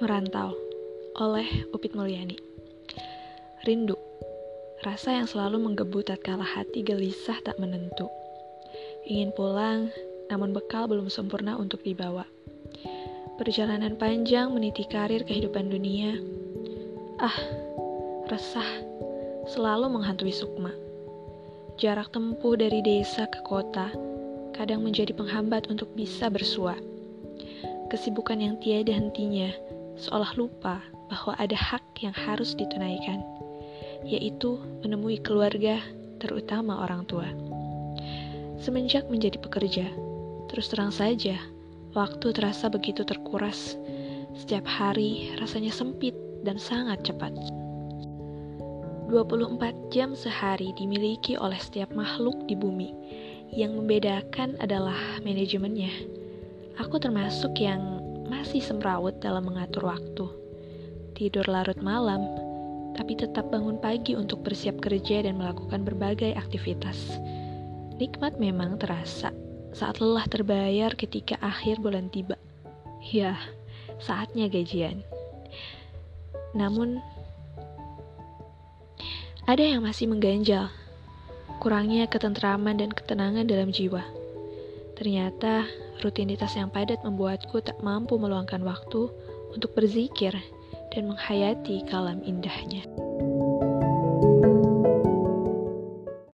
Merantau oleh Upit Mulyani. Rindu Rasa yang selalu menggebu tatkala hati gelisah tak menentu. Ingin pulang, namun bekal belum sempurna untuk dibawa. Perjalanan panjang meniti karir kehidupan dunia. Ah, resah Selalu menghantui Sukma. Jarak tempuh dari desa ke kota kadang menjadi penghambat untuk bisa bersua. Kesibukan yang tiada hentinya, seolah lupa bahwa ada hak yang harus ditunaikan, yaitu menemui keluarga, terutama orang tua. Semenjak menjadi pekerja, terus terang saja, waktu terasa begitu terkuras. Setiap hari rasanya sempit dan sangat cepat. 24 jam sehari dimiliki oleh setiap makhluk di bumi. Yang membedakan adalah manajemennya Aku termasuk yang masih semrawut dalam mengatur waktu. Tidur larut malam, tapi tetap bangun pagi untuk bersiap kerja dan melakukan berbagai aktivitas. Nikmat memang terasa saat lelah terbayar ketika akhir bulan tiba. Ya, saatnya gajian. Namun, ada yang masih mengganjal. Kurangnya ketentraman dan ketenangan dalam jiwa. Ternyata Rutinitas yang padat membuatku tak mampu meluangkan waktu untuk berzikir dan menghayati kalam indahnya.